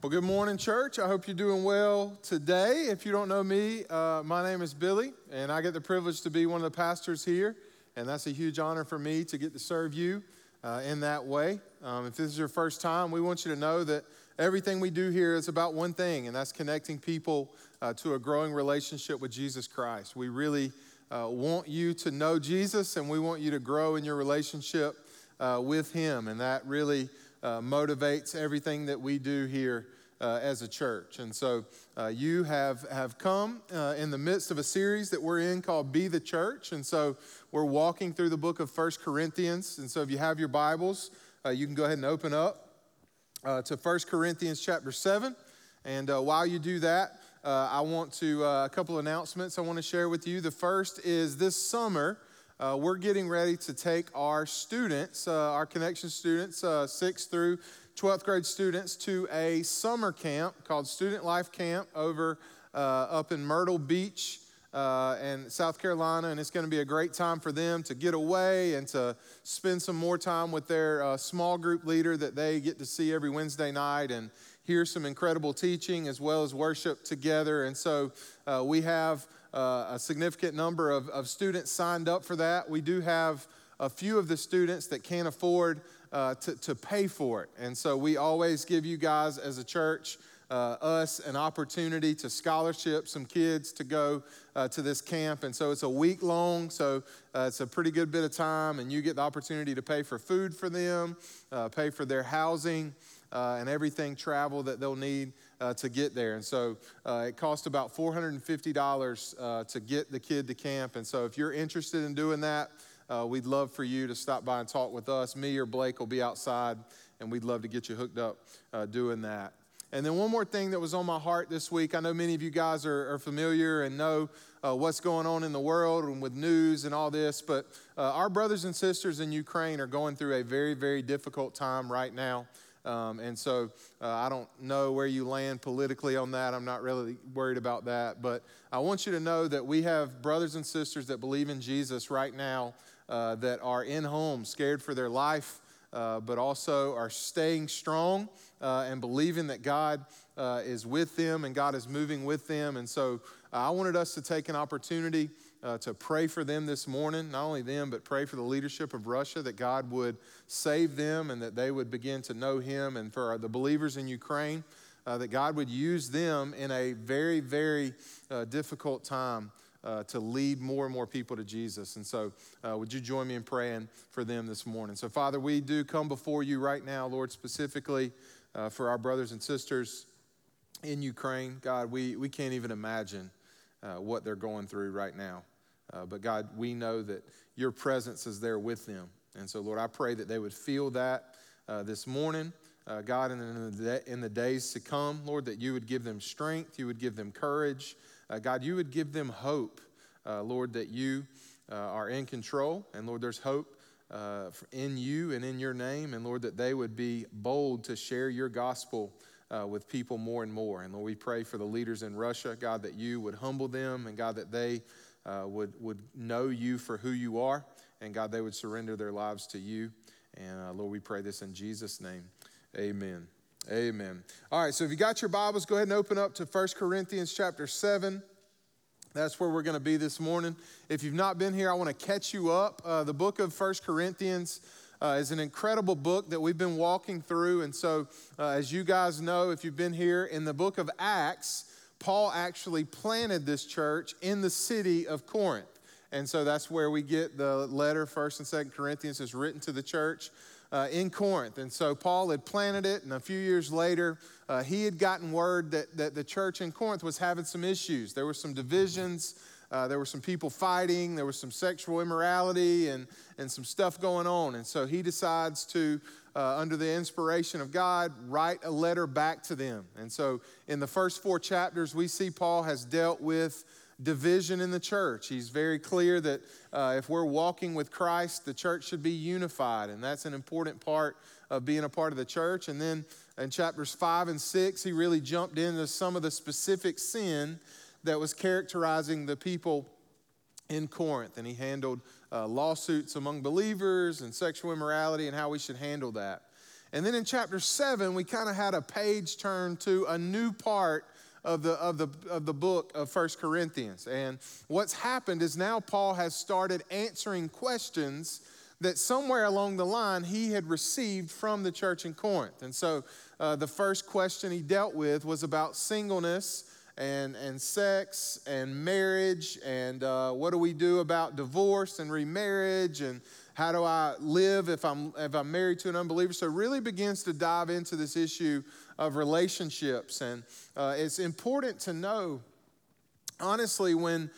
Well, good morning, church. I hope you're doing well today. If you don't know me, uh, my name is Billy, and I get the privilege to be one of the pastors here, and that's a huge honor for me to get to serve you uh, in that way. Um, if this is your first time, we want you to know that everything we do here is about one thing, and that's connecting people uh, to a growing relationship with Jesus Christ. We really uh, want you to know Jesus, and we want you to grow in your relationship uh, with Him, and that really uh, motivates everything that we do here uh, as a church. And so uh, you have, have come uh, in the midst of a series that we're in called Be the Church. And so we're walking through the book of First Corinthians. And so if you have your Bibles, uh, you can go ahead and open up uh, to First Corinthians chapter 7. And while you do that, I want to, a couple announcements I want to share with you. The first is this summer, uh, we're getting ready to take our students, uh, our connection students, uh, 6th through 12th grade students, to a summer camp called Student Life Camp over uh, up in Myrtle Beach. Uh, and South Carolina, and it's going to be a great time for them to get away and to spend some more time with their uh, small group leader that they get to see every Wednesday night and hear some incredible teaching as well as worship together. And so we have uh, a significant number of, of students signed up for that. We do have a few of the students that can't afford uh, to, to pay for it. And so we always give you guys as a church, uh, us, an opportunity to scholarship some kids to go uh, to this camp. And so it's a week long, so uh, it's a pretty good bit of time, and you get the opportunity to pay for food for them, uh, pay for their housing, and everything travel that they'll need uh, to get there. And so uh, it cost about $450 uh, to get the kid to camp. And so if you're interested in doing that, uh, we'd love for you to stop by and talk with us. Me or Blake will be outside, and we'd love to get you hooked up uh, doing that. And then one more thing that was on my heart this week. I know many of you guys are, are familiar and know uh, what's going on in the world and with news and all this, but uh, our brothers and sisters in Ukraine are going through a very, very difficult time right now. Um, and so uh, I don't know where you land politically on that. I'm not really worried about that. But I want you to know that we have brothers and sisters that believe in Jesus right now uh, that are in homes, scared for their life, uh, but also are staying strong uh, and believing that God uh, is with them and God is moving with them. And so uh, I wanted us to take an opportunity uh, to pray for them this morning. Not only them, but pray for the leadership of Russia that God would save them and that they would begin to know Him. And for the believers in Ukraine, uh, that God would use them in a very, very uh, difficult time. Uh, to lead more and more people to Jesus. And so, uh, would you join me in praying for them this morning? So, Father, we do come before you right now, Lord, specifically uh, for our brothers and sisters in Ukraine. God, we, we can't even imagine uh, what they're going through right now. Uh, but God, we know that your presence is there with them. And so, Lord, I pray that they would feel that uh, this morning. Uh, God, and in the, in the days to come, Lord, that you would give them strength, you would give them courage. Uh, God, you would give them hope, uh, Lord, that you are in control. And Lord, there's hope in you and in your name. And Lord, that they would be bold to share your gospel uh, with people more and more. And Lord, we pray for the leaders in Russia, God, that you would humble them and God, that they uh, would, would know you for who you are and God, they would surrender their lives to you. And uh, Lord, we pray this in Jesus' name. Amen. Amen. All right, so if you got your Bibles, go ahead and open up to 1 Corinthians chapter 7. That's where we're going to be this morning. If you've not been here, I want to catch you up. Uh, the book of 1 Corinthians uh, is an incredible book that we've been walking through. And so, uh, as you guys know, if you've been here in the book of Acts, Paul actually planted this church in the city of Corinth. And so that's where we get the letter, 1st and 2nd Corinthians, is written to the church uh, in Corinth. And so Paul had planted it, and a few years later, uh, he had gotten word that, that the church in Corinth was having some issues. There were some divisions. Uh, there were some people fighting, there was some sexual immorality and, and some stuff going on. And so he decides to, uh, under the inspiration of God, write a letter back to them. And so in the first four chapters, we see Paul has dealt with division in the church. He's very clear that uh, if we're walking with Christ, the church should be unified, and that's an important part of being a part of the church. And then in chapters five and six, he really jumped into some of the specific sin that was characterizing the people in Corinth. And he handled uh, lawsuits among believers and sexual immorality and how we should handle that. And then in chapter seven, we kind of had a page turn to a new part of the, of the, of the book of First Corinthians. And what's happened is now Paul has started answering questions that somewhere along the line he had received from the church in Corinth. And so uh, the first question he dealt with was about singleness and, and sex and marriage and uh, what do we do about divorce and remarriage and how do I live if I'm, if I'm married to an unbeliever? So, it really begins to dive into this issue of relationships. And uh, it's important to know, honestly, when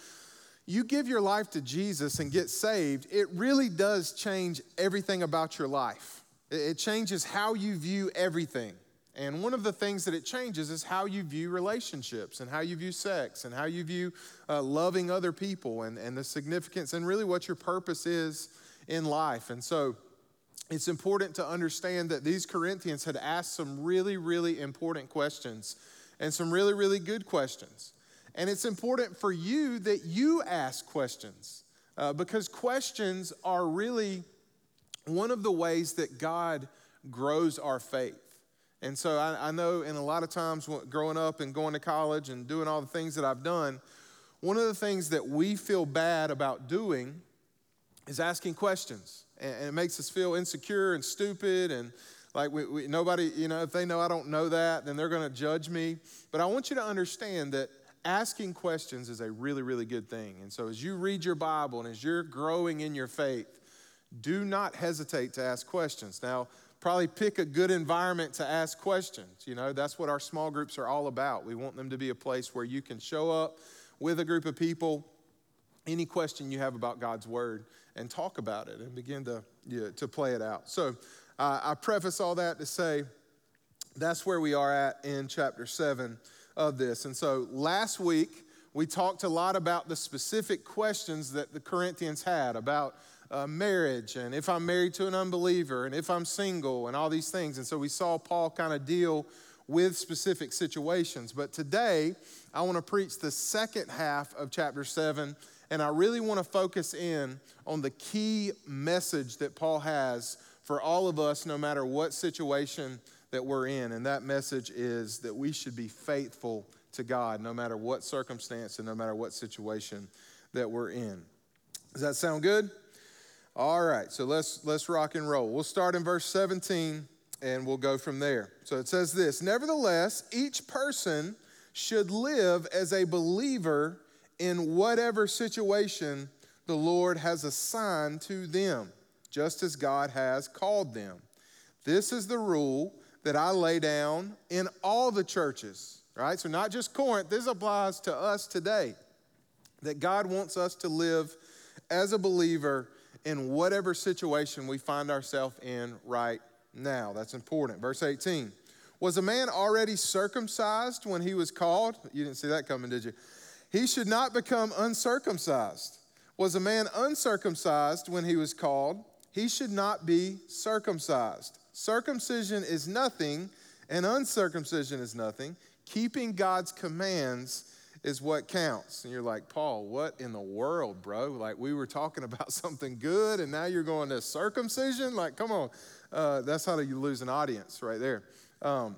you give your life to Jesus and get saved, it really does change everything about your life. It changes how you view everything. And one of the things that it changes is how you view relationships and how you view sex and how you view uh, loving other people and, and the significance and really what your purpose is in life. And so it's important to understand that these Corinthians had asked some really, really important questions and some really, really good questions. And it's important for you that you ask questions uh, because questions are really one of the ways that God grows our faith. And so I, I know in a lot of times growing up and going to college and doing all the things that I've done, one of the things that we feel bad about doing is asking questions. And, and it makes us feel insecure and stupid and like we, we, nobody, you know, if they know I don't know that, then they're going to judge me. But I want you to understand that asking questions is a really, really good thing. And so as you read your Bible and as you're growing in your faith, do not hesitate to ask questions. Now, probably pick a good environment to ask questions. You know, that's what our small groups are all about. We want them to be a place where you can show up with a group of people any question you have about God's word and talk about it and begin to, yeah, to play it out. So uh, I preface all that to say that's where we are at in chapter 7 of this. And so last week, we talked a lot about the specific questions that the Corinthians had about uh, marriage and if I'm married to an unbeliever and if I'm single and all these things. And so we saw Paul kind of deal with specific situations. But today, I want to preach the second half of chapter 7 and I really want to focus in on the key message that Paul has for all of us, no matter what situation that we're in. And that message is that we should be faithful to God, no matter what circumstance and no matter what situation that we're in. Does that sound good? All right, so let's let's rock and roll. We'll start in verse 17 and we'll go from there. So it says this, nevertheless, each person should live as a believer in whatever situation the Lord has assigned to them, just as God has called them. This is the rule that I lay down in all the churches, right? So, not just Corinth, this applies to us today. That God wants us to live as a believer in whatever situation we find ourselves in right now. That's important. Verse 18 Was a man already circumcised when he was called? You didn't see that coming, did you? He should not become uncircumcised. Was a man uncircumcised when he was called? He should not be circumcised. Circumcision is nothing, and uncircumcision is nothing. Keeping God's commands is what counts. And you're like, Paul, what in the world, bro? Like, we were talking about something good, and now you're going to circumcision? Like, come on. Uh, that's how you lose an audience right there. Um,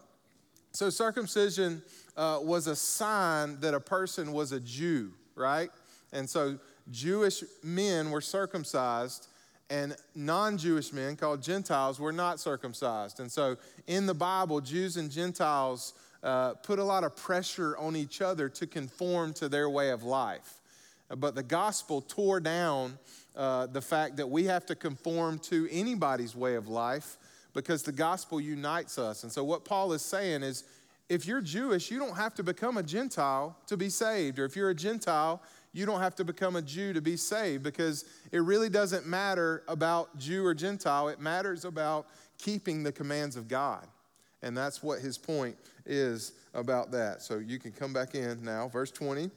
so, circumcision uh, was a sign that a person was a Jew, right? And so Jewish men were circumcised, and non Jewish men, called Gentiles, were not circumcised. And so in the Bible, Jews and Gentiles uh, put a lot of pressure on each other to conform to their way of life. But the gospel tore down uh, the fact that we have to conform to anybody's way of life because the gospel unites us. And so, what Paul is saying is if you're Jewish, you don't have to become a Gentile to be saved. Or if you're a Gentile, you don't have to become a Jew to be saved because it really doesn't matter about Jew or Gentile. It matters about keeping the commands of God. And that's what his point is about that. So you can come back in now. Verse 20.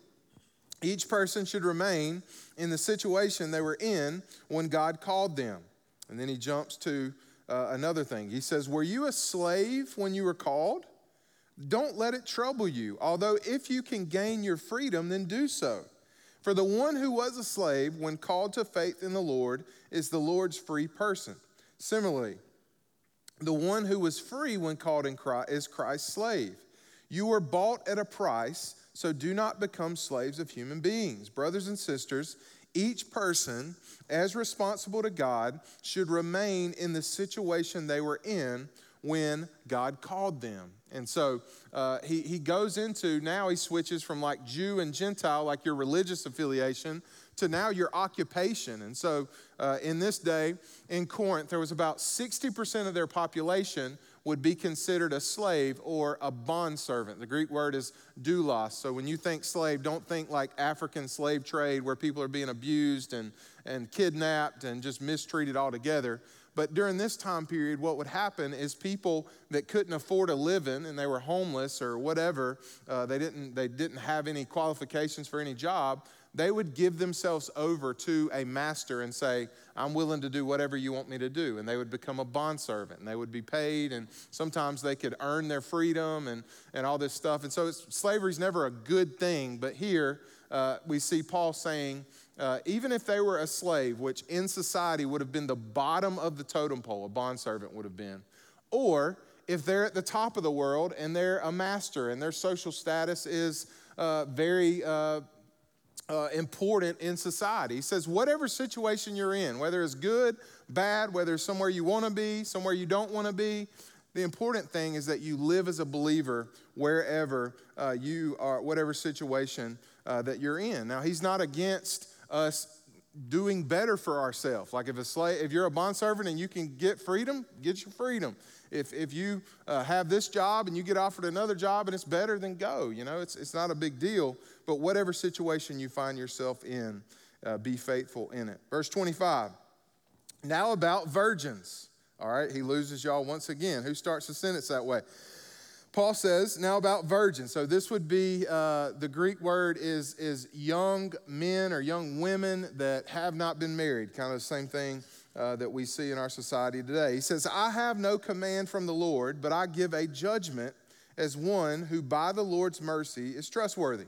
Each person should remain in the situation they were in when God called them. And then he jumps to uh, another thing. He says, Were you a slave when you were called? Don't let it trouble you, although if you can gain your freedom, then do so. For the one who was a slave, when called to faith in the Lord, is the Lord's free person. Similarly, The one who was free when called in Christ is Christ's slave. You were bought at a price, so do not become slaves of human beings. Brothers and sisters, each person, as responsible to God, should remain in the situation they were in when God called them. And so uh, he, he goes into now, he switches from like Jew and Gentile, like your religious affiliation, to now your occupation. And so uh, in this day in Corinth, there was about 60% of their population would be considered a slave or a bondservant. The Greek word is doulos. So when you think slave, don't think like African slave trade where people are being abused and, and kidnapped and just mistreated altogether. But during this time period, what would happen is people that couldn't afford a living and they were homeless or whatever, uh, they, didn't, they didn't have any qualifications for any job, they would give themselves over to a master and say, I'm willing to do whatever you want me to do. And they would become a bondservant and they would be paid. And sometimes they could earn their freedom and, and all this stuff. And so slavery is never a good thing. But here uh, we see Paul saying, uh, even if they were a slave, which in society would have been the bottom of the totem pole, a bondservant would have been, or if they're at the top of the world and they're a master and their social status is uh, very uh, uh, important in society. He says, whatever situation you're in, whether it's good, bad, whether it's somewhere you want to be, somewhere you don't want to be, the important thing is that you live as a believer wherever uh, you are, whatever situation uh, that you're in. Now, he's not against us doing better for ourselves. Like if a slave, if you're a bondservant and you can get freedom, get your freedom. If, if you uh, have this job and you get offered another job and it's better, then go. You know, it's, it's not a big deal. But whatever situation you find yourself in, uh, be faithful in it. Verse 25. Now about virgins. All right, he loses y'all once again. Who starts the sentence that way? Paul says, now about virgins. So this would be, uh, the Greek word is, is young men or young women that have not been married. Kind of the same thing uh, that we see in our society today. He says, I have no command from the Lord, but I give a judgment as one who by the Lord's mercy is trustworthy.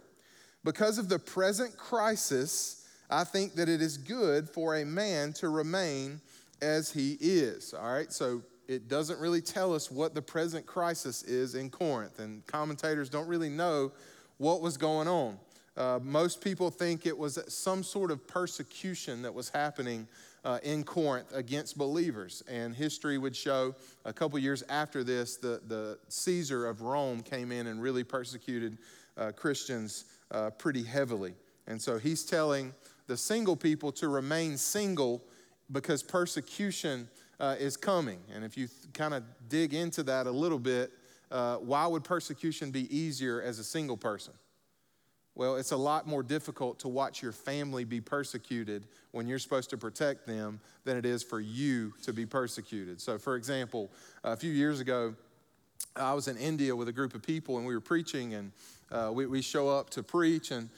Because of the present crisis, I think that it is good for a man to remain as he is. All right, so it doesn't really tell us what the present crisis is in Corinth, and commentators don't really know what was going on. Uh, most people think it was some sort of persecution that was happening uh, in Corinth against believers. And history would show a couple years after this, the, the Caesar of Rome came in and really persecuted uh, Christians uh, pretty heavily. And so he's telling the single people to remain single because persecution uh, is coming. And if you th- kind of dig into that a little bit, uh, why would persecution be easier as a single person? Well, it's a lot more difficult to watch your family be persecuted when you're supposed to protect them than it is for you to be persecuted. So, for example, a few years ago, I was in India with a group of people and we were preaching, and uh, we, we show up to preach, and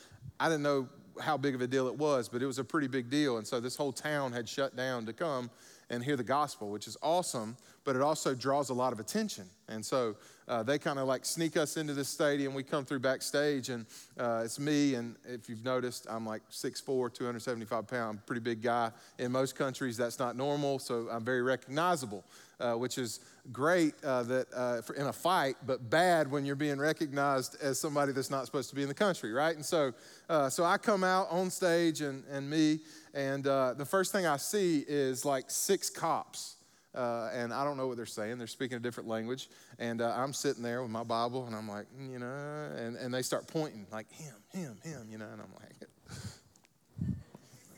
I didn't know how big of a deal it was, but it was a pretty big deal. And so this whole town had shut down to come and hear the gospel, which is awesome, but it also draws a lot of attention. And so uh, they kind of like sneak us into the stadium. We come through backstage, and uh, it's me. And if you've noticed, I'm like 6'4, 275 pound, pretty big guy. In most countries, that's not normal, so I'm very recognizable, uh, which is great uh, that uh, in a fight, but bad when you're being recognized as somebody that's not supposed to be in the country, right? And so, uh, so I come out on stage, and, and me, and uh, the first thing I see is like six cops. Uh, and I don't know what they're saying. They're speaking a different language. And uh, I'm sitting there with my Bible, and I'm like, mm, you know, and, and they start pointing, like, him, him, him, you know, and I'm like,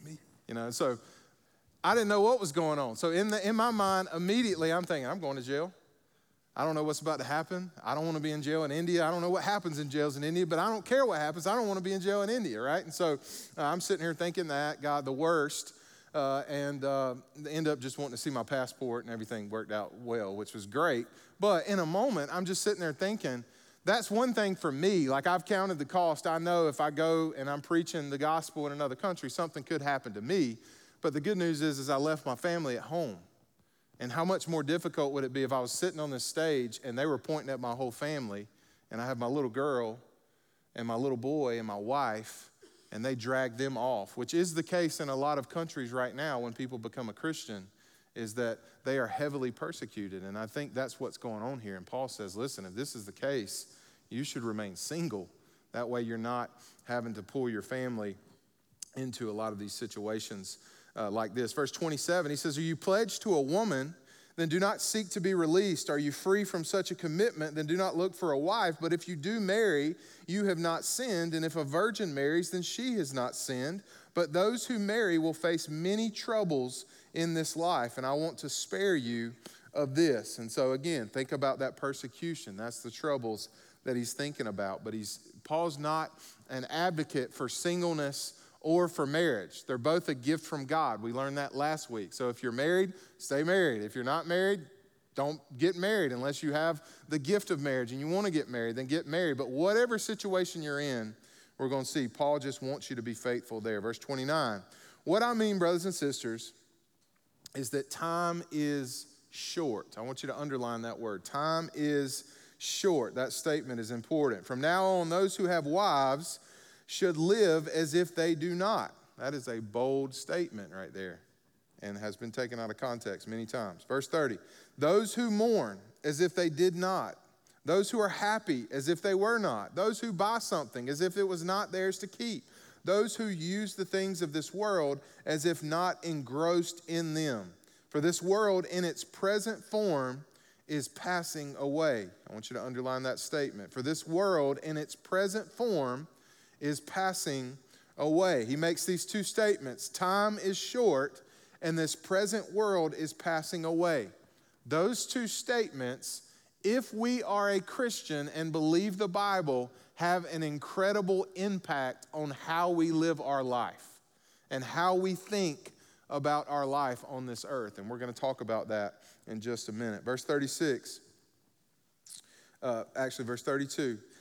me, you know. So I didn't know what was going on. So in, the, in my mind, immediately I'm thinking, I'm going to jail. I don't know what's about to happen. I don't want to be in jail in India. I don't know what happens in jails in India, but I don't care what happens. I don't want to be in jail in India, right? And so uh, I'm sitting here thinking that, God, the worst. Uh, and uh, end up just wanting to see my passport and everything worked out well, which was great. But in a moment, I'm just sitting there thinking, that's one thing for me. Like I've counted the cost. I know if I go and I'm preaching the gospel in another country, something could happen to me. But the good news is, is I left my family at home. And how much more difficult would it be if I was sitting on this stage and they were pointing at my whole family, and I have my little girl and my little boy and my wife, and they drag them off, which is the case in a lot of countries right now when people become a Christian, is that they are heavily persecuted. And I think that's what's going on here. And Paul says, listen, if this is the case, you should remain single. That way you're not having to pull your family into a lot of these situations uh, like this. Verse 27, he says, Are you pledged to a woman? Then do not seek to be released. Are you free from such a commitment? Then do not look for a wife. But if you do marry, you have not sinned. And if a virgin marries, then she has not sinned. But those who marry will face many troubles in this life. And I want to spare you of this. And so, again, think about that persecution. That's the troubles that he's thinking about. But he's, Paul's not an advocate for singleness or for marriage. They're both a gift from God. We learned that last week. So if you're married, stay married. If you're not married, don't get married unless you have the gift of marriage and you want to get married, then get married. But whatever situation you're in, we're going to see Paul just wants you to be faithful there. Verse 29. What I mean, brothers and sisters, is that time is short. I want you to underline that word. Time is short. That statement is important. From now on, those who have wives, should live as if they do not. That is a bold statement right there and has been taken out of context many times. Verse 30 Those who mourn as if they did not, those who are happy as if they were not, those who buy something as if it was not theirs to keep, those who use the things of this world as if not engrossed in them. For this world in its present form is passing away. I want you to underline that statement. For this world in its present form is passing away. He makes these two statements time is short, and this present world is passing away. Those two statements, if we are a Christian and believe the Bible, have an incredible impact on how we live our life and how we think about our life on this earth. And we're going to talk about that in just a minute. Verse 36, uh, actually, verse 32.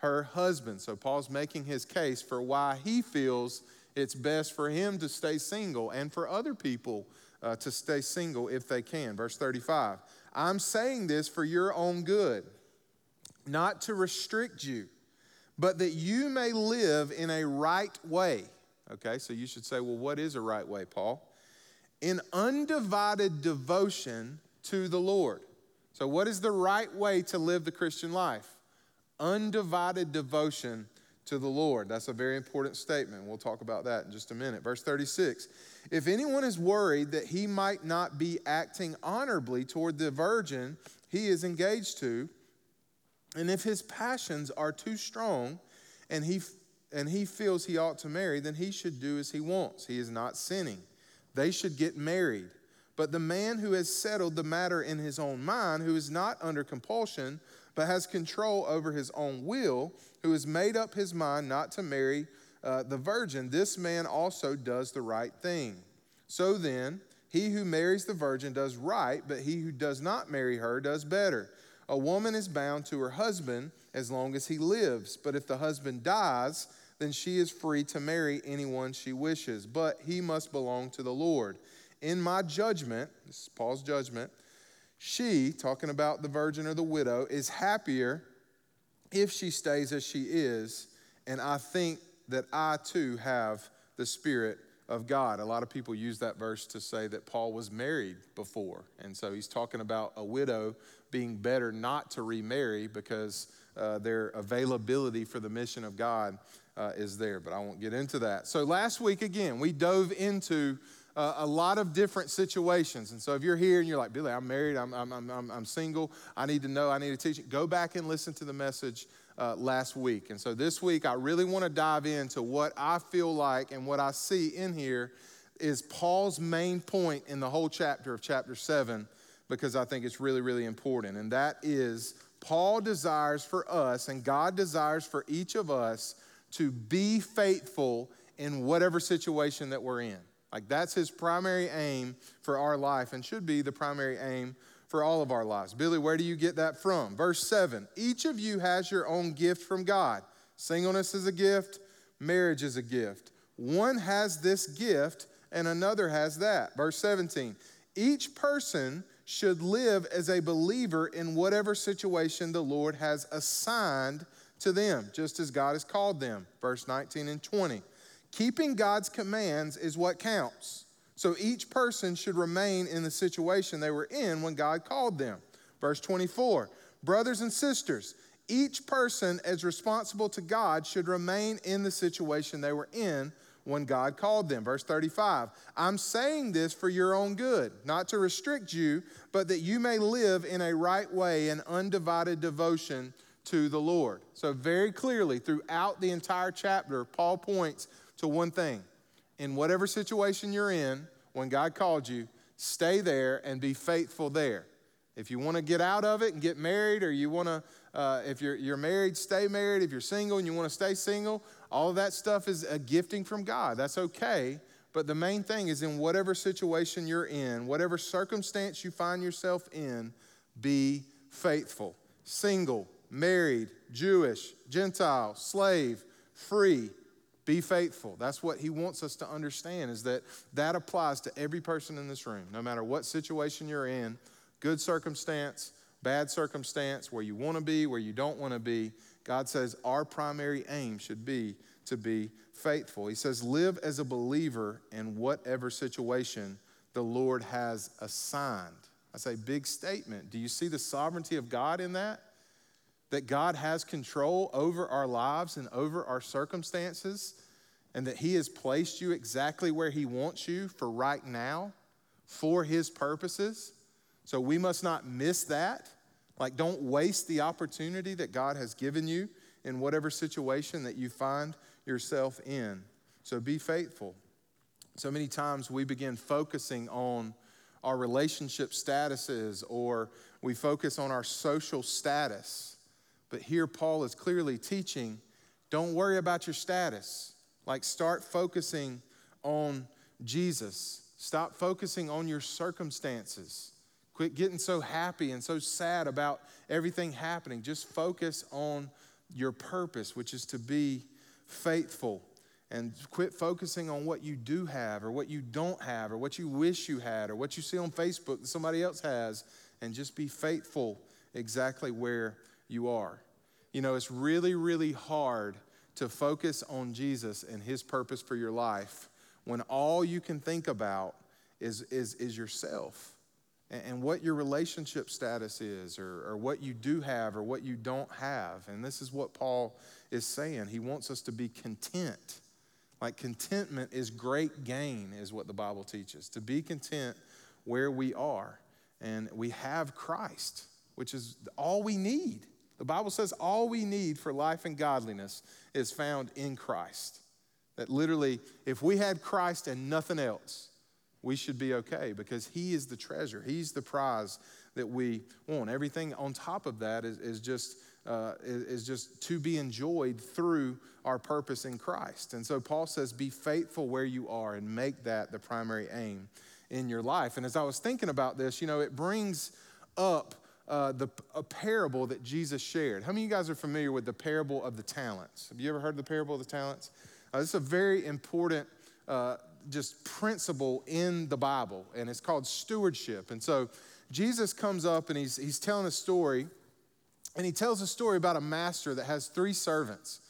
her husband. So Paul's making his case for why he feels it's best for him to stay single and for other people uh, to stay single if they can. Verse 35 I'm saying this for your own good, not to restrict you, but that you may live in a right way. Okay, so you should say, well, what is a right way, Paul? In undivided devotion to the Lord. So, what is the right way to live the Christian life? Undivided devotion to the Lord. That's a very important statement. We'll talk about that in just a minute. Verse 36 If anyone is worried that he might not be acting honorably toward the virgin he is engaged to, and if his passions are too strong and he, and he feels he ought to marry, then he should do as he wants. He is not sinning. They should get married. But the man who has settled the matter in his own mind, who is not under compulsion, but has control over his own will, who has made up his mind not to marry uh, the virgin, this man also does the right thing. So then, he who marries the virgin does right, but he who does not marry her does better. A woman is bound to her husband as long as he lives, but if the husband dies, then she is free to marry anyone she wishes, but he must belong to the Lord. In my judgment, this is Paul's judgment, she, talking about the virgin or the widow, is happier if she stays as she is. And I think that I too have the Spirit of God. A lot of people use that verse to say that Paul was married before. And so he's talking about a widow being better not to remarry because uh, their availability for the mission of God uh, is there. But I won't get into that. So last week, again, we dove into a lot of different situations. And so if you're here and you're like, Billy, I'm married, I'm, I'm, I'm, I'm single, I need to know, I need to teach go back and listen to the message uh, last week. And so this week, I really want to dive into what I feel like and what I see in here is Paul's main point in the whole chapter of chapter 7 because I think it's really, really important. And that is Paul desires for us, and God desires for each of us to be faithful in whatever situation that we're in. Like that's his primary aim for our life and should be the primary aim for all of our lives. Billy, where do you get that from? Verse 7 Each of you has your own gift from God. Singleness is a gift, marriage is a gift. One has this gift and another has that. Verse 17 Each person should live as a believer in whatever situation the Lord has assigned to them, just as God has called them. Verse 19 and 20. Keeping God's commands is what counts. So each person should remain in the situation they were in when God called them. Verse 24 Brothers and sisters, each person as responsible to God should remain in the situation they were in when God called them. Verse 35 I'm saying this for your own good, not to restrict you, but that you may live in a right way in undivided devotion to the Lord. So, very clearly, throughout the entire chapter, Paul points to one thing in whatever situation you're in, when God called you, stay there and be faithful there. If you want to get out of it and get married, or you want to, uh, if you're, you're married, stay married. If you're single and you want to stay single, all of that stuff is a gifting from God. That's okay. But the main thing is in whatever situation you're in, whatever circumstance you find yourself in, be faithful. Single, married, Jewish, Gentile, slave, free, be faithful. That's what he wants us to understand is that that applies to every person in this room, no matter what situation you're in, good circumstance, bad circumstance, where you want to be, where you don't want to be. God says our primary aim should be to be faithful. He says, live as a believer in whatever situation the Lord has assigned. I say, big statement. Do you see the sovereignty of God in that? That God has control over our lives and over our circumstances, and that He has placed you exactly where He wants you for right now for His purposes. So we must not miss that. Like, don't waste the opportunity that God has given you in whatever situation that you find yourself in. So be faithful. So many times we begin focusing on our relationship statuses or we focus on our social status but here, Paul is clearly teaching don't worry about your status. Like, start focusing on Jesus. Stop focusing on your circumstances. Quit getting so happy and so sad about everything happening. Just focus on your purpose, which is to be faithful. And quit focusing on what you do have or what you don't have or what you wish you had or what you see on Facebook that somebody else has. And just be faithful exactly where you are. You know, it's really, really hard to focus on Jesus and his purpose for your life when all you can think about is, is, is yourself and, and what your relationship status is or, or what you do have or what you don't have. And this is what Paul is saying. He wants us to be content. Like contentment is great gain, is what the Bible teaches. To be content where we are. And we have Christ, which is all we need. The Bible says all we need for life and godliness is found in Christ. That literally, if we had Christ and nothing else, we should be okay because He is the treasure. He's the prize that we want. Everything on top of that is, is just. Uh, is, is just to be enjoyed through our purpose in Christ. And so Paul says, be faithful where you are and make that the primary aim in your life. And as I was thinking about this, you know, it brings up uh, the, a parable that Jesus shared. How many of you guys are familiar with the parable of the talents? Have you ever heard of the parable of the talents? Uh, this is a very important uh, just principle in the Bible, and it's called stewardship. And so Jesus comes up and he's, he's telling a story, and he tells a story about a master that has three servants.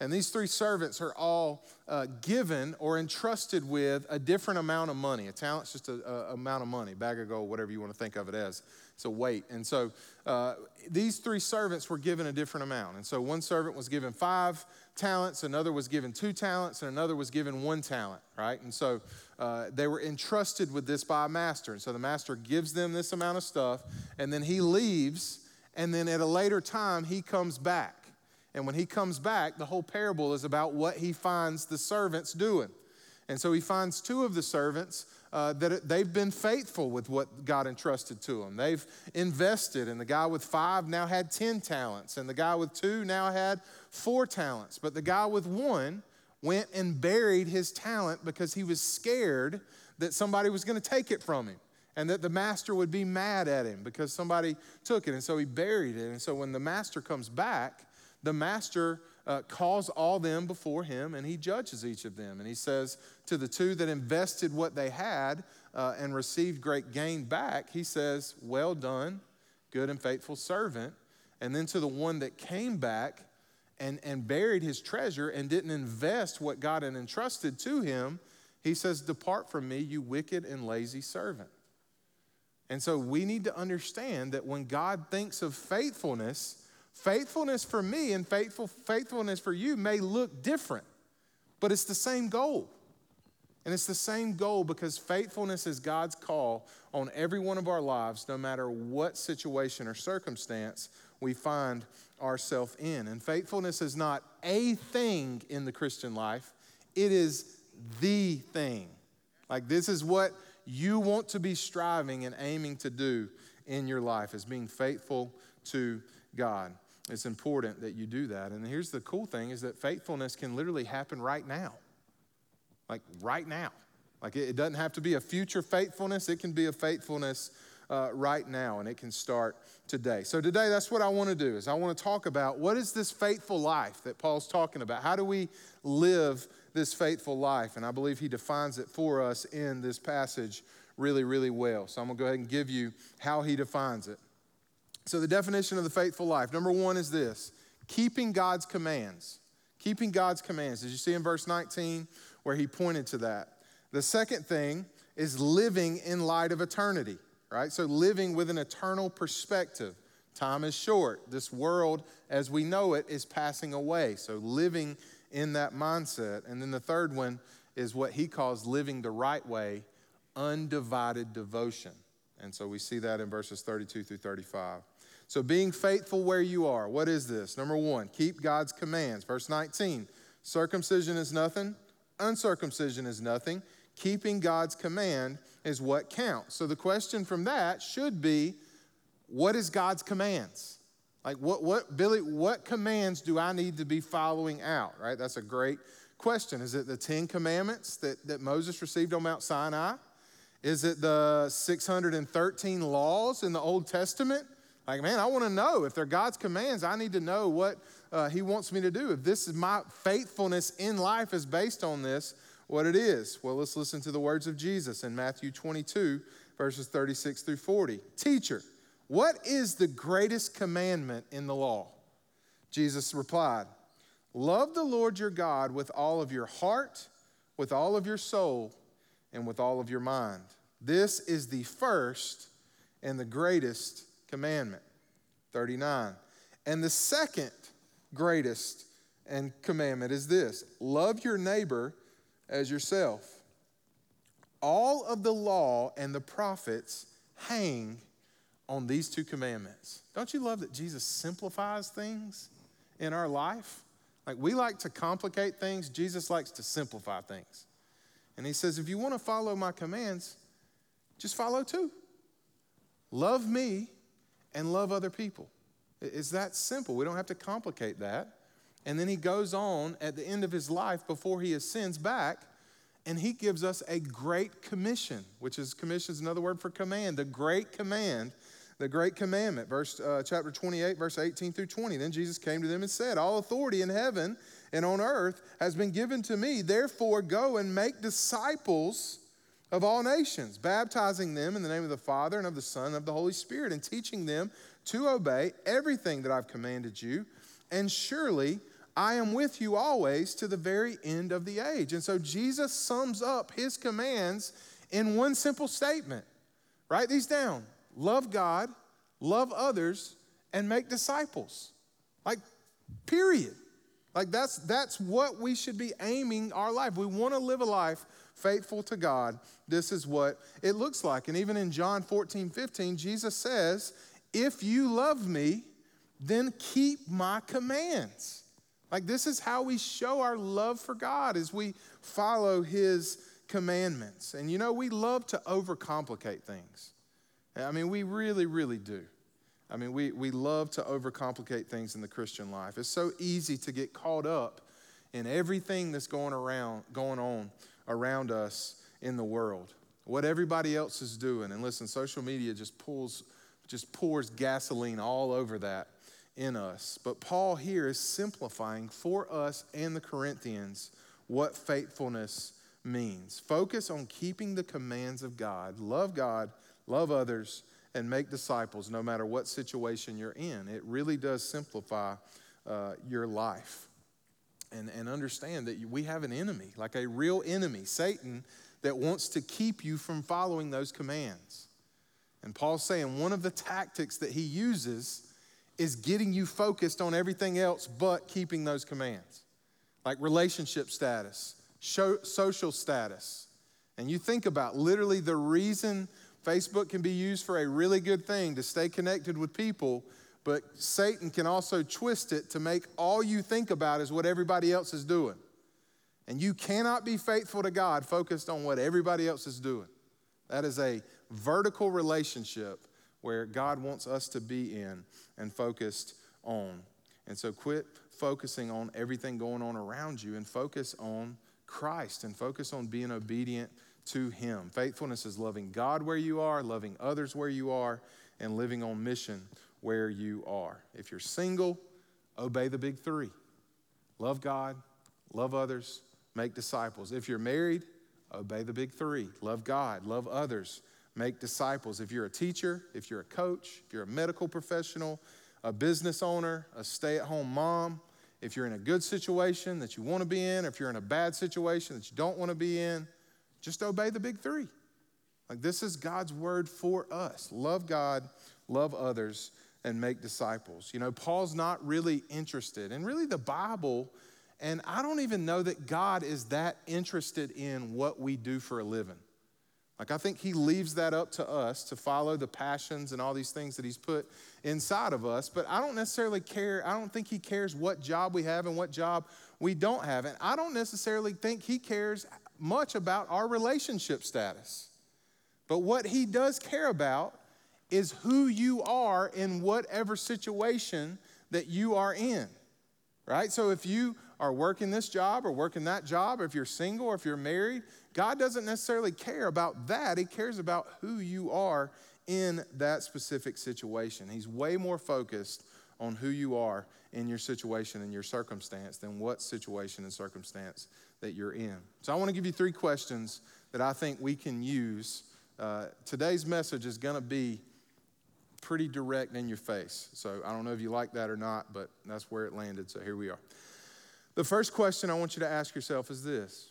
And these three servants are all uh, given or entrusted with a different amount of money. A talent's just a, amount of money, bag of gold, whatever you want to think of it as. A weight. And so uh, these three servants were given a different amount. And so one servant was given five talents, another was given two talents, and another was given one talent, right? And so uh, they were entrusted with this by a master. And so the master gives them this amount of stuff, and then he leaves, and then at a later time, he comes back. And when he comes back, the whole parable is about what he finds the servants doing. And so he finds two of the servants uh, that they've been faithful with what God entrusted to them. They've invested, and the guy with five now had 10 talents, and the guy with two now had four talents. But the guy with one went and buried his talent because he was scared that somebody was going to take it from him and that the master would be mad at him because somebody took it. And so he buried it. And so when the master comes back, the master uh, calls all them before him and he judges each of them. And he says to the two that invested what they had uh, and received great gain back, he says, Well done, good and faithful servant. And then to the one that came back and, and buried his treasure and didn't invest what God had entrusted to him, he says, Depart from me, you wicked and lazy servant. And so we need to understand that when God thinks of faithfulness, faithfulness for me and faithful, faithfulness for you may look different, but it's the same goal. And it's the same goal because faithfulness is God's call on every one of our lives, no matter what situation or circumstance we find ourselves in. And faithfulness is not a thing in the Christian life, it is the thing. Like, this is what you want to be striving and aiming to do in your life, is being faithful to God. It's important that you do that. And here's the cool thing is that faithfulness can literally happen right now. Like right now. Like it, doesn't have to be a future faithfulness, it can be a faithfulness uh, right now, and it can start today. So today, that's what I want to do is I want to talk about what is this faithful life that Paul's talking about? How do we live this faithful life? And I believe he defines it for us in this passage really, really well. So I'm going to go ahead and give you how he defines it. So the definition of the faithful life, number one is this keeping God's commands. Keeping God's commands. As you see in verse 19, where he pointed to that. The second thing is living in light of eternity right? So living with an eternal perspective. Time is short. This world, as we know it, is passing away. So living in that mindset. And then the third one is what he calls living the right way, undivided devotion. And so we see that in verses 32 through 35. So being faithful where you are, what is this? Number one, keep God's commands. Verse 19, circumcision is nothing, uncircumcision is nothing keeping God's command is what counts. So the question from that should be what is God's commands? Like what what Billy, what commands do I need to be following out? Right? That's a great question. Is it the Ten Commandments that, that Moses received on Mount Sinai? Is it the 613 laws in the Old Testament? Like, man, I want to know if they're God's commands. I need to know what uh, He wants me to do. If this is my faithfulness in life is based on this, what it is? Well, let's listen to the words of Jesus in Matthew 22, verses 36 through 40. Teacher, what is the greatest commandment in the law? Jesus replied, Love the Lord your God with all of your heart, with all of your soul, and with all of your mind. This is the first and the greatest commandment. 39. And the second greatest and commandment is this love your neighbor as yourself. All of the law and the prophets hang on these two commandments. Don't you love that Jesus simplifies things in our life? Like we like to complicate things, Jesus likes to simplify things. And he says, if you want to follow my commands, just follow two. Love me and love other people. It's that simple. We don't have to complicate that. And then he goes on at the end of his life before he ascends back and he gives us a great commission, which is commission is another word for command, the great command, the great commandment. Verse uh, chapter 28, verse 18 through 20. Then Jesus came to them and said, All authority in heaven and on earth has been given to me. Therefore, go and make disciples of all nations, baptizing them in the name of the Father and of the Son and of the Holy Spirit, and teaching them to obey everything that I've commanded you. And surely I am with you always to the very end of the age. And so Jesus sums up his commands in one simple statement. Write these down love God, love others, and make disciples. Like, period. Like, that's, that's what we should be aiming our life. We want to live a life faithful to God. This is what it looks like. And even in John 14, 15, Jesus says, If you love me, then keep my commands. Like this is how we show our love for God as we follow his commandments. And you know, we love to overcomplicate things. I mean, we really, really do. I mean, we, we love to overcomplicate things in the Christian life. It's so easy to get caught up in everything that's going around going on around us in the world. What everybody else is doing. And listen, social media just pulls just pours gasoline all over that in us. But Paul here is simplifying for us and the Corinthians what faithfulness means. Focus on keeping the commands of God. Love God, love others, and make disciples no matter what situation you're in. It really does simplify uh, your life. And, and understand that we have an enemy, like a real enemy, Satan, that wants to keep you from following those commands. And Paul's saying one of the tactics that he uses is getting you focused on everything else but keeping those commands, like relationship status, social status. And you think about literally the reason Facebook can be used for a really good thing to stay connected with people, but Satan can also twist it to make all you think about is what everybody else is doing. And you cannot be faithful to God focused on what everybody else is doing. That is a vertical relationship where God wants us to be in and focused on. And so quit focusing on everything going on around you and focus on Christ and focus on being obedient to Him. Faithfulness is loving God where you are, loving others where you are, and living on mission where you are. If you're single, obey the big three love God, love others, make disciples. If you're married, obey the big three love God, love others, make disciples. If you're a teacher, if you're a coach, if you're a medical professional, a business owner, a stay at home mom, if you're in a good situation that you want to be in, or if you're in a bad situation that you don't want to be in, just obey the big three. Like this is God's word for us love God, love others, and make disciples. You know, Paul's not really interested, and really the Bible, and I don't even know that God is that interested in what we do for a living. Like, I think he leaves that up to us to follow the passions and all these things that he's put inside of us. But I don't necessarily care. I don't think he cares what job we have and what job we don't have. And I don't necessarily think he cares much about our relationship status. But what he does care about is who you are in whatever situation that you are in, right? So if you are working this job or working that job, or if you're single or if you're married, God doesn't necessarily care about that. He cares about who you are in that specific situation. He's way more focused on who you are in your situation and your circumstance than what situation and circumstance that you're in. So I want to give you three questions that I think we can use. Uh, today's message is going to be pretty direct in your face. So I don't know if you like that or not, but that's where it landed. So here we are. The first question I want you to ask yourself is this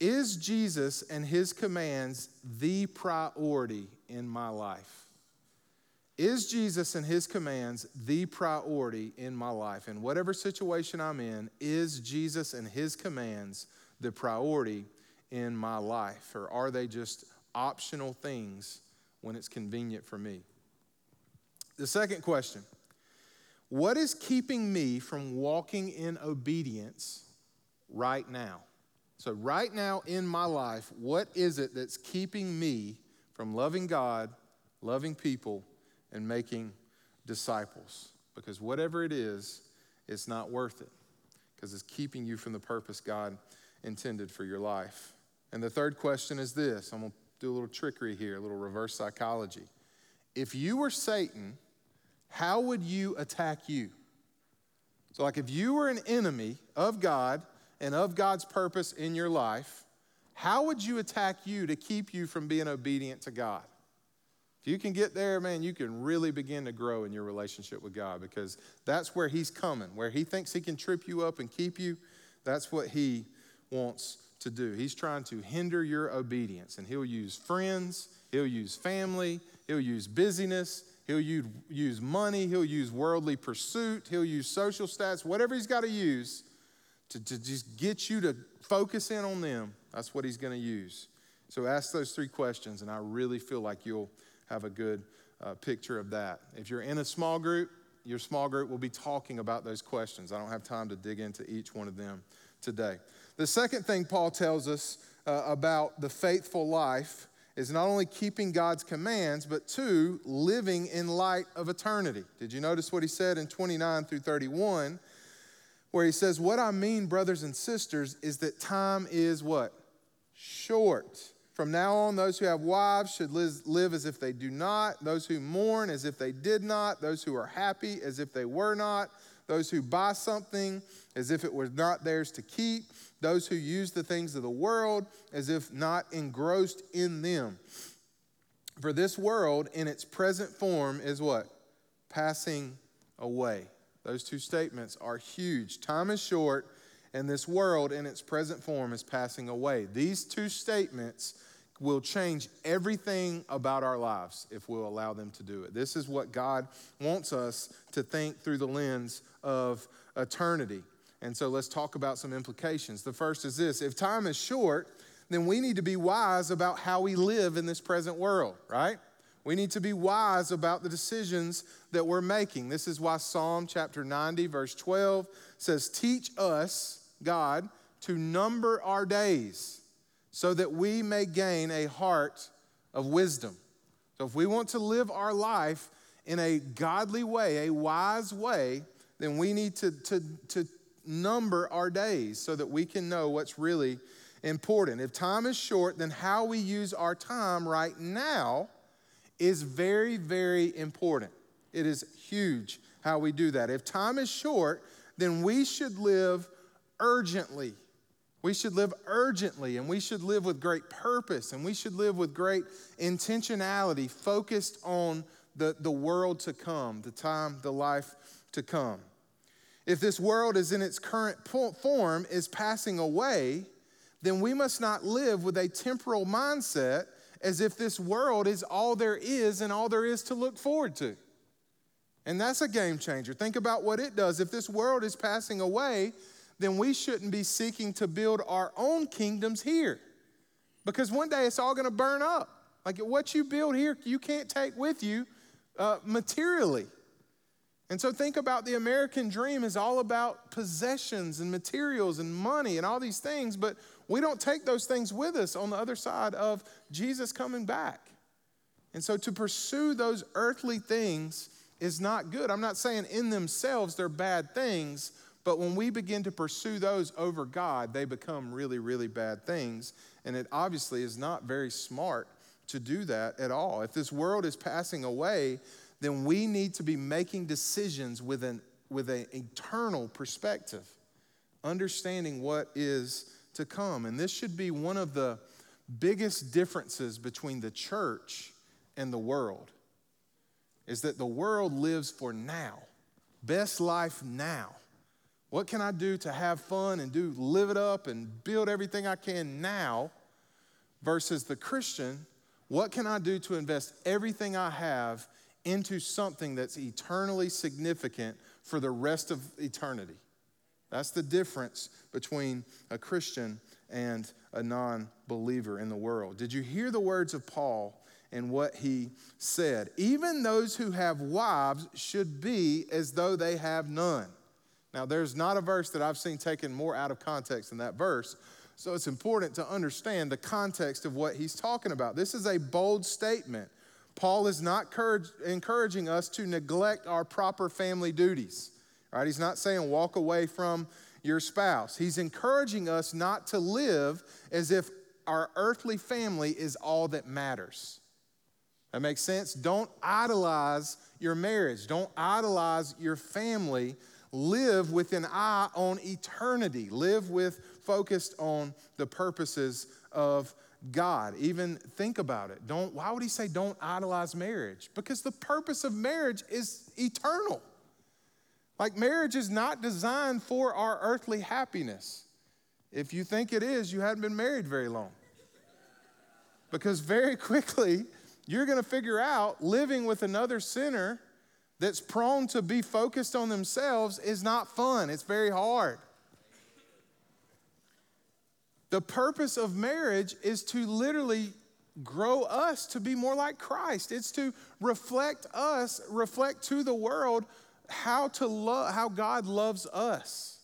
Is Jesus and his commands the priority in my life? Is Jesus and his commands the priority in my life? In whatever situation I'm in, is Jesus and his commands the priority in my life? Or are they just optional things when it's convenient for me? The second question What is keeping me from walking in obedience right now? So, right now in my life, what is it that's keeping me from loving God, loving people, and making disciples? Because whatever it is, it's not worth it because it's keeping you from the purpose God intended for your life. And the third question is this I'm going to do a little trickery here, a little reverse psychology. If you were Satan, how would you attack you? So, like if you were an enemy of God and of God's purpose in your life, how would you attack you to keep you from being obedient to God? If you can get there, man, you can really begin to grow in your relationship with God because that's where He's coming. Where He thinks He can trip you up and keep you, that's what He wants to do. He's trying to hinder your obedience, and He'll use friends, He'll use family, He'll use busyness, He'll use money, he'll use worldly pursuit, he'll use social stats, whatever he's got to use to, to just get you to focus in on them. That's what he's going to use. So ask those three questions, and I really feel like you'll have a good uh, picture of that. If you're in a small group, your small group will be talking about those questions. I don't have time to dig into each one of them today. The second thing Paul tells us uh, about the faithful life is not only keeping God's commands, but two, living in light of eternity. Did you notice what he said in 29 through 31? where he says, What I mean, brothers and sisters, is that time is what? Short. From now on, those who have wives should live as if they do not, those who mourn as if they did not, those who are happy as if they were not, those who buy something as if it was not theirs to keep, those who use the things of the world as if not engrossed in them. For this world in its present form is what? Passing away. Those two statements are huge. Time is short, and this world in its present form is passing away. These two statements will change everything about our lives if we'll allow them to do it. This is what God wants us to think through the lens of eternity. And so let's talk about some implications. The first is this if time is short, then we need to be wise about how we live in this present world, right? We need to be wise about the decisions that we're making. This is why Psalm chapter 90, verse 12 says, Teach us, God, to number our days so that we may gain a heart of wisdom. So, if we want to live our life in a godly way, a wise way, then we need to, to, to number our days so that we can know what's really important. If time is short, then how we use our time right now is very, very important. It is huge how we do that. If time is short, then we should live urgently we should live urgently and we should live with great purpose and we should live with great intentionality, focused on the, the world to come, the time, the life to come. If this world is in its current form is passing away, then we must not live with a temporal mindset as if this world is all there is and all there is to look forward to. And that's a game changer. Think about what it does. If this world is passing away, then we shouldn't be seeking to build our own kingdoms here. Because one day it's all going to burn up. Like what you build here, you can't take with you uh, materially. And so think about the American dream is all about possessions and materials and money and all these things, but we don't take those things with us on the other side of Jesus coming back. And so to pursue those earthly things is not good. I'm not saying in themselves they're bad things, but when we begin to pursue those over God, they become really, really bad things. And it obviously is not very smart to do that at all. If this world is passing away, then we need to be making decisions with an with an eternal perspective, understanding what is to come. And this should be one of the biggest differences between the church and the world is that the world lives for now. Best life now. What can I do to have fun and do live it up and build everything I can now versus the Christian? What can I do to invest everything I have into something that's eternally significant for the rest of eternity? That's the difference between a Christian and a non believer in the world. Did you hear the words of Paul and what he said? Even those who have wives should be as though they have none. Now, there's not a verse that I've seen taken more out of context than that verse. So it's important to understand the context of what he's talking about. This is a bold statement. Paul is not encouraging us to neglect our proper family duties. Right? He's not saying walk away from your spouse. He's encouraging us not to live as if our earthly family is all that matters. That makes sense? Don't idolize your marriage. Don't idolize your family live with an eye on eternity, live with focused on the purposes of God. Even think about it. Don't why would he say don't idolize marriage? Because the purpose of marriage is eternal. Like marriage is not designed for our earthly happiness. If you think it is, you haven't been married very long. Because very quickly, you're going to figure out living with another sinner that's prone to be focused on themselves is not fun, it's very hard. The purpose of marriage is to literally grow us to be more like Christ. It's to reflect us, reflect to the world how to love how God loves us.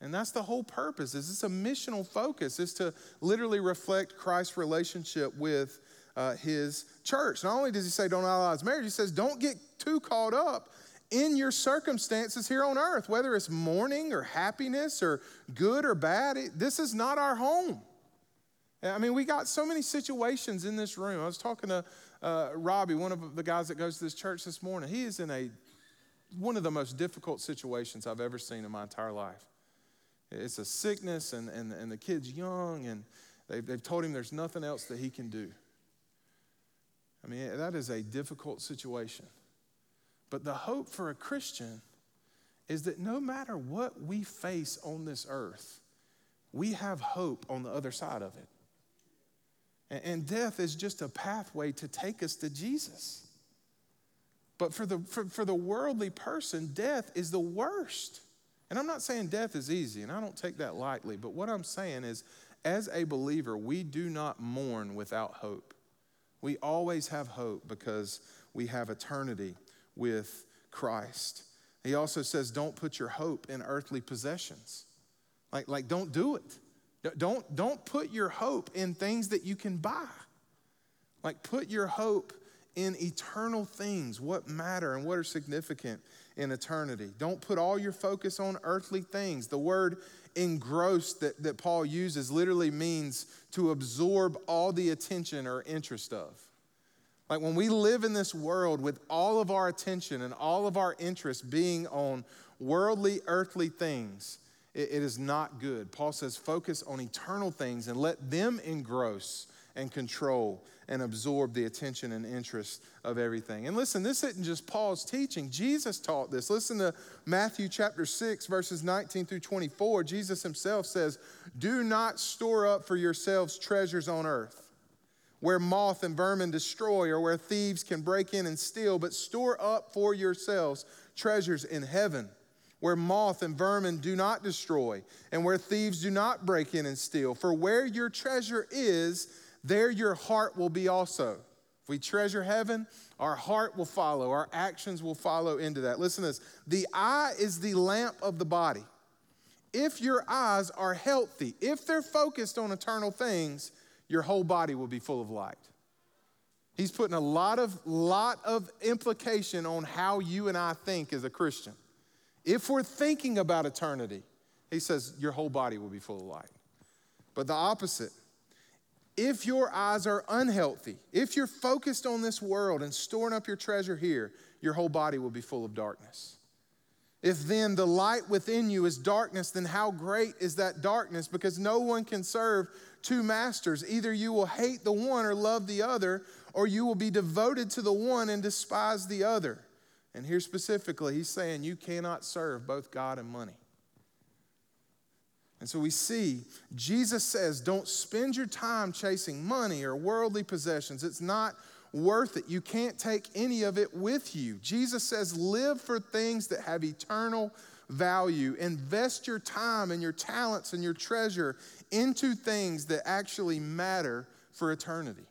And that's the whole purpose. Is it's a missional focus is to literally reflect Christ's relationship with uh, his church. Not only does he say don't idolize marriage, he says don't get too caught up in your circumstances here on earth, whether it's mourning or happiness or good or bad. It, this is not our home. I mean, we got so many situations in this room. I was talking to uh, Robbie, one of the guys that goes to this church this morning. He is in a one of the most difficult situations I've ever seen in my entire life. It's a sickness, and, and, and the kid's young, and they've, they've told him there's nothing else that he can do. I mean, that is a difficult situation. But the hope for a Christian is that no matter what we face on this earth, we have hope on the other side of it. And death is just a pathway to take us to Jesus. But for the, for, for the worldly person, death is the worst. And I'm not saying death is easy, and I don't take that lightly, but what I'm saying is, as a believer, we do not mourn without hope. We always have hope because we have eternity with Christ. He also says, don't put your hope in earthly possessions. Like, like don't do it. Don't, don't put your hope in things that you can buy. Like, put your hope in eternal things, what matter and what are significant in eternity. Don't put all your focus on earthly things. The word engrossed that, that Paul uses literally means to absorb all the attention or interest of. Like when we live in this world with all of our attention and all of our interest being on worldly, earthly things, it, it is not good. Paul says, focus on eternal things and let them engross and control and absorb the attention and interest of everything. And listen, this isn't just Paul's teaching. Jesus taught this. Listen to Matthew chapter 6, verses 19 through 24. Jesus himself says, Do not store up for yourselves treasures on earth where moth and vermin destroy or where thieves can break in and steal, but store up for yourselves treasures in heaven where moth and vermin do not destroy, and where thieves do not break in and steal. For where your treasure is, there your heart will be also. If we treasure heaven, our heart will follow, our actions will follow into that. Listen to this the eye is the lamp of the body. If your eyes are healthy, if they're focused on eternal things, your whole body will be full of light. He's putting a lot of, lot of implication on how you and I think as a Christian. If we're thinking about eternity, he says your whole body will be full of light. But the opposite, if your eyes are unhealthy, if you're focused on this world and storing up your treasure here, your whole body will be full of darkness. If then the light within you is darkness, then how great is that darkness? Because no one can serve two masters. Either you will hate the one or love the other, or you will be devoted to the one and despise the other. And here specifically, he's saying you cannot serve both God and money. And so we see Jesus says, don't spend your time chasing money or worldly possessions. It's not worth it. You can't take any of it with you. Jesus says, live for things that have eternal value. Invest your time and your talents and your treasure into things that actually matter for eternity.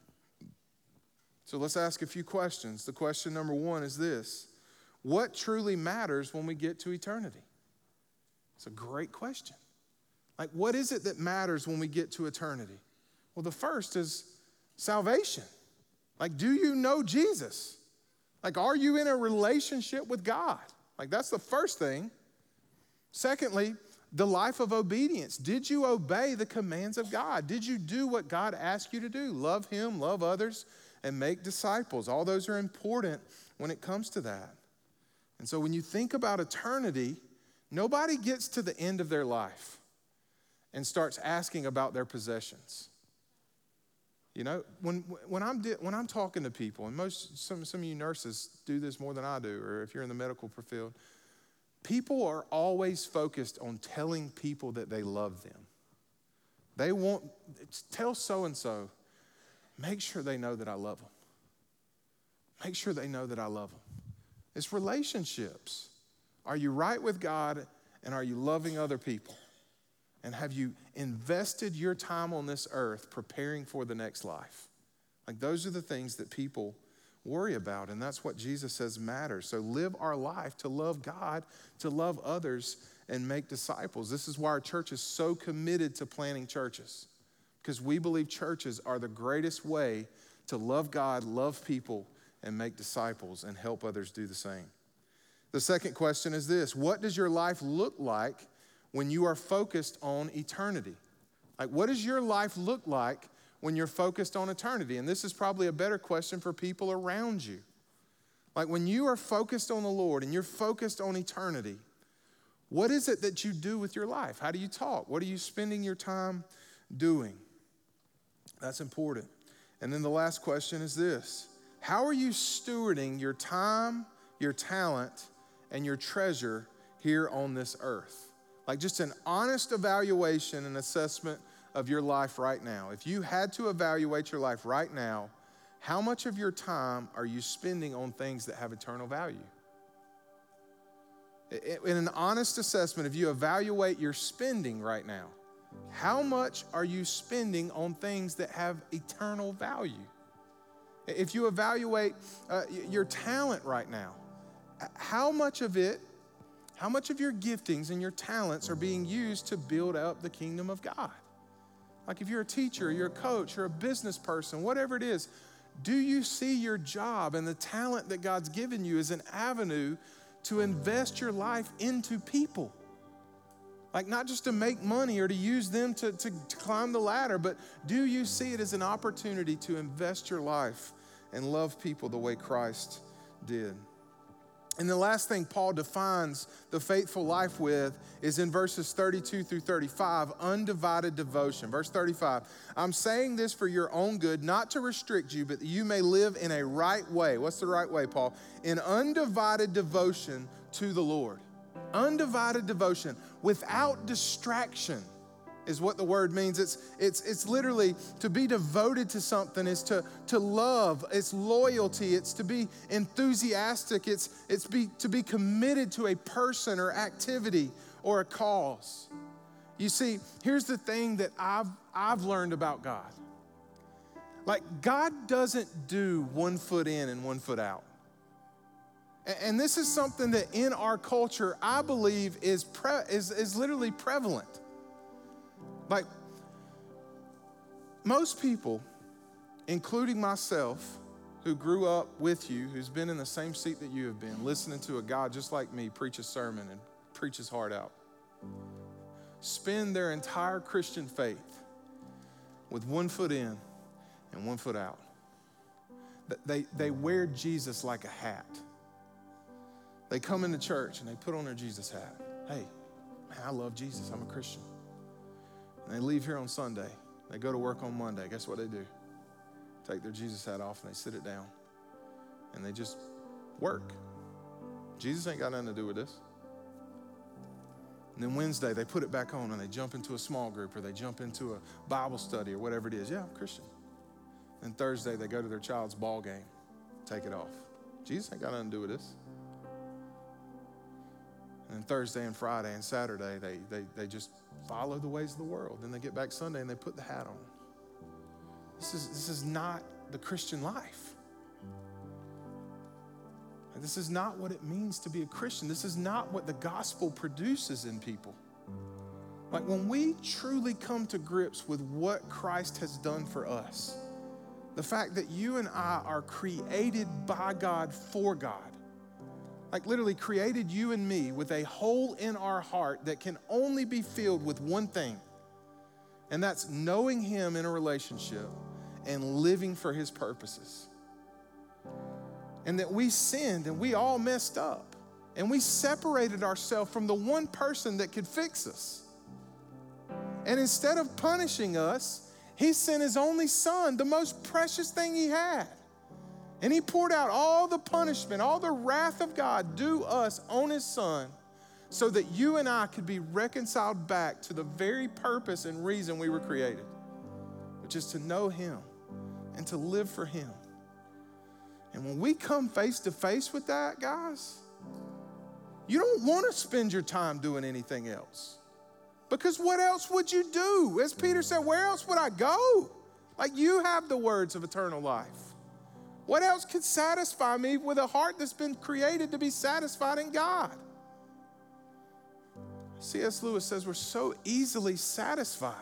So let's ask a few questions. The question number one is this what truly matters when we get to eternity? It's a great question. Like, what is it that matters when we get to eternity? Well, the first is salvation. Like, do you know Jesus? Like, are you in a relationship with God? Like, that's the first thing. Secondly, the life of obedience. Did you obey the commands of God? Did you do what God asked you to do? Love Him, love others, and make disciples. All those are important when it comes to that. And so when you think about eternity, nobody gets to the end of their life and starts asking about their possessions. You know, when, when, I'm, when I'm talking to people, and most, some, some of you nurses do this more than I do, or if you're in the medical field, people are always focused on telling people that they love them. They want, tell so and so, make sure they know that I love them. Make sure they know that I love them. It's relationships. Are you right with God and are you loving other people? And have you invested your time on this earth preparing for the next life? Like, those are the things that people worry about, and that's what Jesus says matters. So, live our life to love God, to love others, and make disciples. This is why our church is so committed to planting churches, because we believe churches are the greatest way to love God, love people, and make disciples and help others do the same. The second question is this What does your life look like when you are focused on eternity? Like, what does your life look like when you're focused on eternity? And this is probably a better question for people around you. Like, when you are focused on the Lord and you're focused on eternity, what is it that you do with your life? How do you talk? What are you spending your time doing? That's important. And then the last question is this How are you stewarding your time, your talent, and your treasure here on this earth? Like just an honest evaluation and assessment of your life right now. If you had to evaluate your life right now, how much of your time are you spending on things that have eternal value? In an honest assessment, if you evaluate your spending right now, how much are you spending on things that have eternal value? If you evaluate uh, your talent right now, how much of it, how much of your giftings and your talents are being used to build up the kingdom of God? Like if you're a teacher, you're a coach, you're a business person, whatever it is, do you see your job and the talent that God's given you as an avenue to invest your life into people? Like, not just to make money or to use them to, to, to, climb the ladder, but do you see it as an opportunity to invest your life and love people the way Christ did? And the last thing Paul defines the faithful life with is in verses 32 through 35 undivided devotion. Verse 35 I'm saying this for your own good, not to restrict you, but that you may live in a right way. What's the right way, Paul? In undivided devotion to the Lord undivided devotion without distraction is what the word means. It's, it's, it's literally to be devoted to something, is to, to love, it's loyalty, it's to be enthusiastic, it's, it's be, to be committed to a person or activity or a cause. You see, here's the thing that I've, I've learned about God. Like, God doesn't do one foot in and one foot out. And this is something that in our culture, I believe, is, pre- is, is literally prevalent. Like, most people, including myself, who grew up with you, who's been in the same seat that you have been, listening to a God just like me preach a sermon and preach his heart out, spend their entire Christian faith with one foot in and one foot out. They, they wear Jesus like a hat. They come into church and they put on their Jesus hat. Hey, man, I love Jesus. I'm a Christian. And they leave here on Sunday. They go to work on Monday. Guess what they do? Take their Jesus hat off and they sit it down. And they just work. Jesus ain't got nothing to do with this. And then Wednesday, they put it back on and they jump into a small group or they jump into a Bible study or whatever it is. Yeah, I'm Christian. And Thursday, they go to their child's ball game, take it off. Jesus ain't got nothing to do with this. And Thursday and Friday and Saturday, they, they, they just follow the ways of the world. Then they get back Sunday and they put the hat on. This is, this is not the Christian life. This is not what it means to be a Christian. This is not what the gospel produces in people. Like when we truly come to grips with what Christ has done for us, the fact that you and I are created by God for God, like literally created you and me with a hole in our heart that can only be filled with one thing, and that's knowing Him in a relationship and living for His purposes. And that we sinned and we all messed up, and we separated ourselves from the one person that could fix us. And instead of punishing us, He sent His only Son, the most precious thing He had and he poured out all the punishment, all the wrath of God due us on his son so that you and I could be reconciled back to the very purpose and reason we were created, which is to know him and to live for him. And when we come face to face with that, guys, you don't want to spend your time doing anything else. Because what else would you do? As Peter said, where else would I go? Like you have the words of eternal life. What else could satisfy me with a heart that's been created to be satisfied in God? C.S. Lewis says we're so easily satisfied.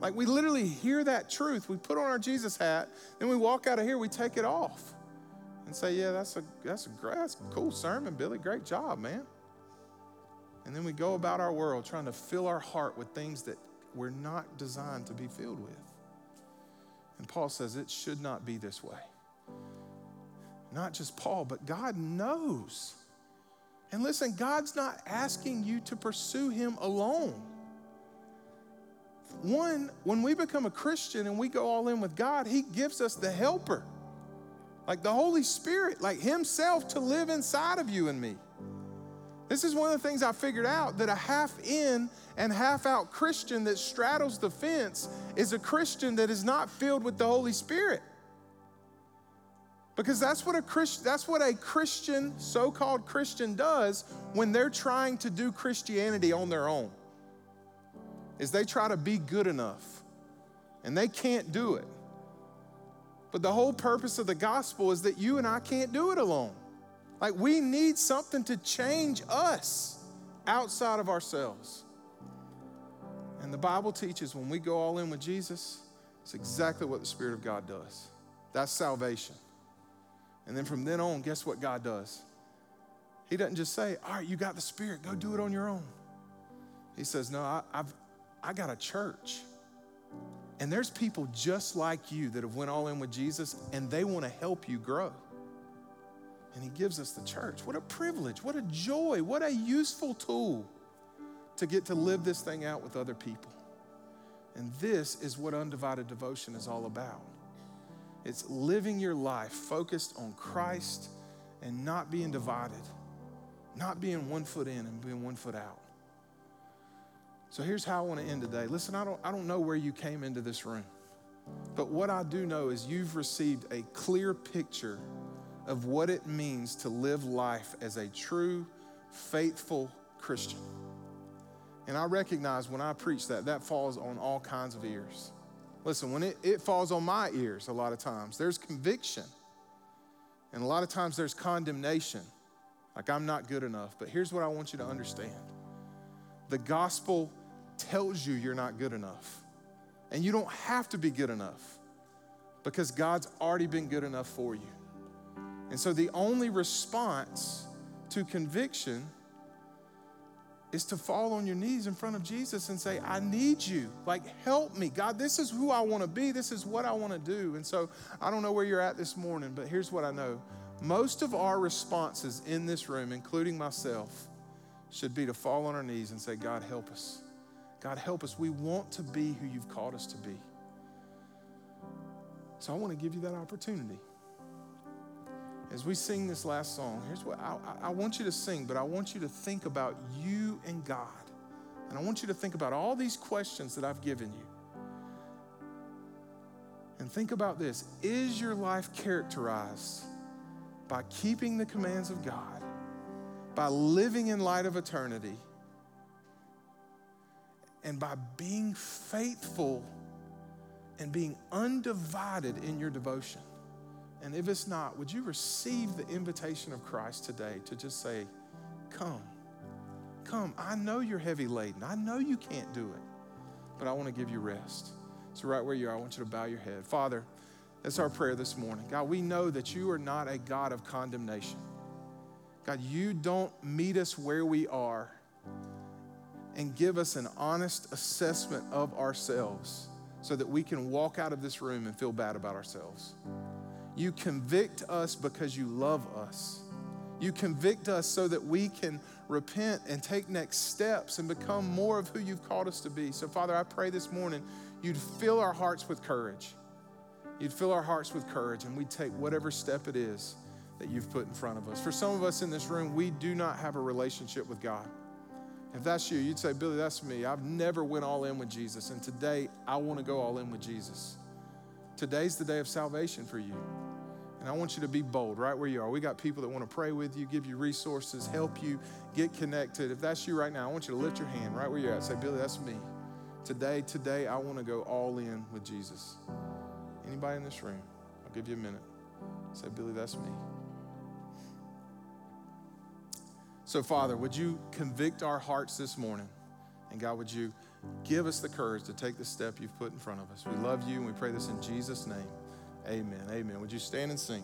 Like we literally hear that truth, we put on our Jesus hat, then we walk out of here, we take it off. and say, Yeah, that's a, that's a, that's a cool sermon, Billy. Great job, man. And then we go about our world trying to fill our heart with things that we're not designed to be filled with. And Paul says it should not be this way. Not just Paul, but God knows. And listen, God's not asking you to pursue Him alone. One, when we become a Christian and we go all in with God, He gives us the helper, like the Holy Spirit, like Himself to live inside of you and me. This is one of the things I figured out that a half in and half out Christian that straddles the fence is a Christian that is not filled with the Holy Spirit. Because that's what a Christ, that's what a Christian, so-called Christian does when they're trying to do Christianity on their own. Is they try to be good enough. And they can't do it. But the whole purpose of the gospel is that you and I can't do it alone. Like we need something to change us outside of ourselves. And the Bible teaches when we go all in with Jesus, it's exactly what the Spirit of God does. That's salvation. And then from then on, guess what God does? He doesn't just say, All right, you got the Spirit, go do it on your own. He says, No, I, have I got a church. And there's people just like you that have went all in with Jesus and they want to help you grow. And he gives us the church. What a privilege, what a joy, what a useful tool to get to live this thing out with other people. And this is what undivided devotion is all about. It's living your life focused on Christ and not being divided, not being one foot in and being one foot out. So here's how I want to end today. Listen, I don't, I don't know where you came into this room, but what I do know is you've received a clear picture of what it means to live life as a true, faithful Christian. And I recognize when I preach that, that falls on all kinds of ears. Listen, when it, it falls on my ears a lot of times, there's conviction. And a lot of times there's condemnation, like I'm not good enough. But here's what I want you to understand the gospel tells you you're not good enough. And you don't have to be good enough because God's already been good enough for you. And so the only response to conviction is to fall on your knees in front of Jesus and say, I need you. Like, help me. God, this is who I want to be. This is what I want to do. And so I don't know where you're at this morning, but here's what I know. Most of our responses in this room, including myself, should be to fall on our knees and say, God, help us. God, help us. We want to be who you've called us to be. So I want to give you that opportunity as we sing this last song, here's what I, I, want you to sing, but I want you to think about you and God. And I want you to think about all these questions that I've given you. And think about this Is your life characterized by keeping the commands of God, by living in light of eternity, and by being faithful and being undivided in your devotion? And if it's not, would you receive the invitation of Christ today to just say, Come, come. I know you're heavy laden. I know you can't do it, but I want to give you rest. So, right where you are, I want you to bow your head. Father, that's our prayer this morning. God, we know that you are not a God of condemnation. God, you don't meet us where we are and give us an honest assessment of ourselves so that we can walk out of this room and feel bad about ourselves. You convict us because you love us. You convict us so that we can repent and take next steps and become more of who you've called us to be. So, Father, I pray this morning you'd fill our hearts with courage. You'd fill our hearts with courage, and we'd take whatever step it is that you've put in front of us. For some of us in this room, we do not have a relationship with God. If that's you, you'd say, Billy, that's me. I've never went all in with Jesus, and today I want to go all in with Jesus. Today's the day of salvation for you. And I want you to be bold right where you are. We got people that want to pray with you, give you resources, help you get connected. If that's you right now, I want you to lift your hand right where you're at. Say, Billy, that's me. Today, today, I want to go all in with Jesus. Anybody in this room? I'll give you a minute. Say, Billy, that's me. So, Father, would you convict our hearts this morning? And God, would you give us the courage to take the step you've put in front of us? We love you and we pray this in Jesus' name. Amen. Amen. Would you stand and sing?